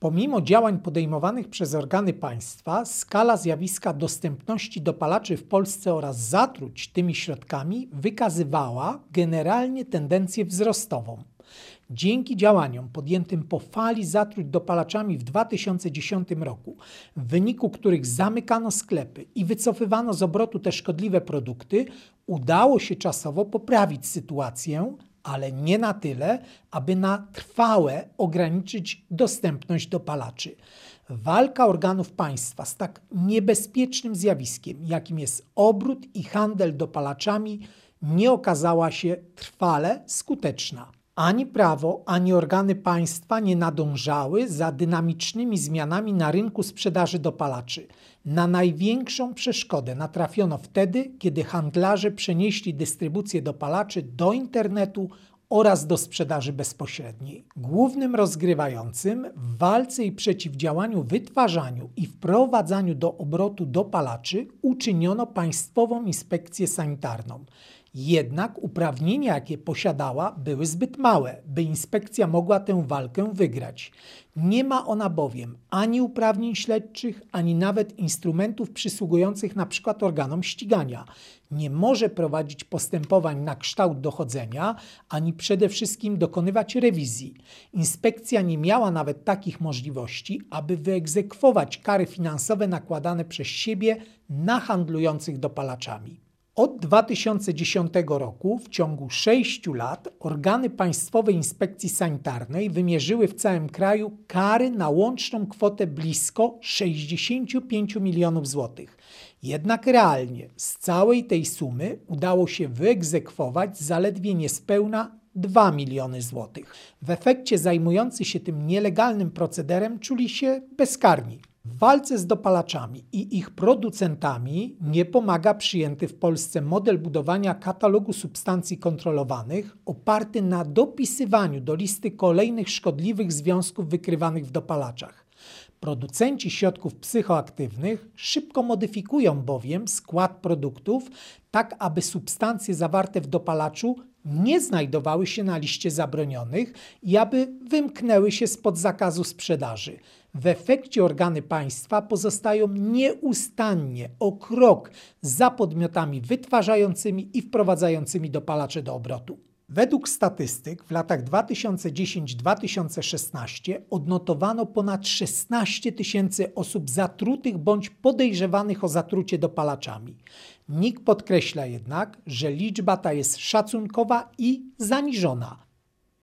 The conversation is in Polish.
Pomimo działań podejmowanych przez organy państwa, skala zjawiska dostępności dopalaczy w Polsce oraz zatruć tymi środkami wykazywała generalnie tendencję wzrostową. Dzięki działaniom podjętym po fali zatruć dopalaczami w 2010 roku, w wyniku których zamykano sklepy i wycofywano z obrotu te szkodliwe produkty, udało się czasowo poprawić sytuację, ale nie na tyle, aby na trwałe ograniczyć dostępność dopalaczy. Walka organów państwa z tak niebezpiecznym zjawiskiem, jakim jest obrót i handel dopalaczami, nie okazała się trwale skuteczna. Ani prawo, ani organy państwa nie nadążały za dynamicznymi zmianami na rynku sprzedaży dopalaczy. Na największą przeszkodę natrafiono wtedy, kiedy handlarze przenieśli dystrybucję dopalaczy do internetu oraz do sprzedaży bezpośredniej. Głównym rozgrywającym w walce i przeciwdziałaniu wytwarzaniu i wprowadzaniu do obrotu dopalaczy uczyniono Państwową Inspekcję Sanitarną. Jednak uprawnienia, jakie posiadała, były zbyt małe, by inspekcja mogła tę walkę wygrać. Nie ma ona bowiem ani uprawnień śledczych, ani nawet instrumentów przysługujących np. organom ścigania. Nie może prowadzić postępowań na kształt dochodzenia, ani przede wszystkim dokonywać rewizji. Inspekcja nie miała nawet takich możliwości, aby wyegzekwować kary finansowe nakładane przez siebie na handlujących dopalaczami. Od 2010 roku w ciągu 6 lat organy Państwowej Inspekcji Sanitarnej wymierzyły w całym kraju kary na łączną kwotę blisko 65 milionów złotych. Jednak realnie z całej tej sumy udało się wyegzekwować zaledwie niespełna 2 miliony złotych. W efekcie zajmujący się tym nielegalnym procederem czuli się bezkarni. W walce z dopalaczami i ich producentami nie pomaga przyjęty w Polsce model budowania katalogu substancji kontrolowanych oparty na dopisywaniu do listy kolejnych szkodliwych związków wykrywanych w dopalaczach. Producenci środków psychoaktywnych szybko modyfikują bowiem skład produktów, tak aby substancje zawarte w dopalaczu nie znajdowały się na liście zabronionych i aby wymknęły się spod zakazu sprzedaży. W efekcie organy państwa pozostają nieustannie o krok za podmiotami wytwarzającymi i wprowadzającymi dopalacze do obrotu. Według statystyk w latach 2010-2016 odnotowano ponad 16 tysięcy osób zatrutych bądź podejrzewanych o zatrucie dopalaczami. NIK podkreśla jednak, że liczba ta jest szacunkowa i zaniżona.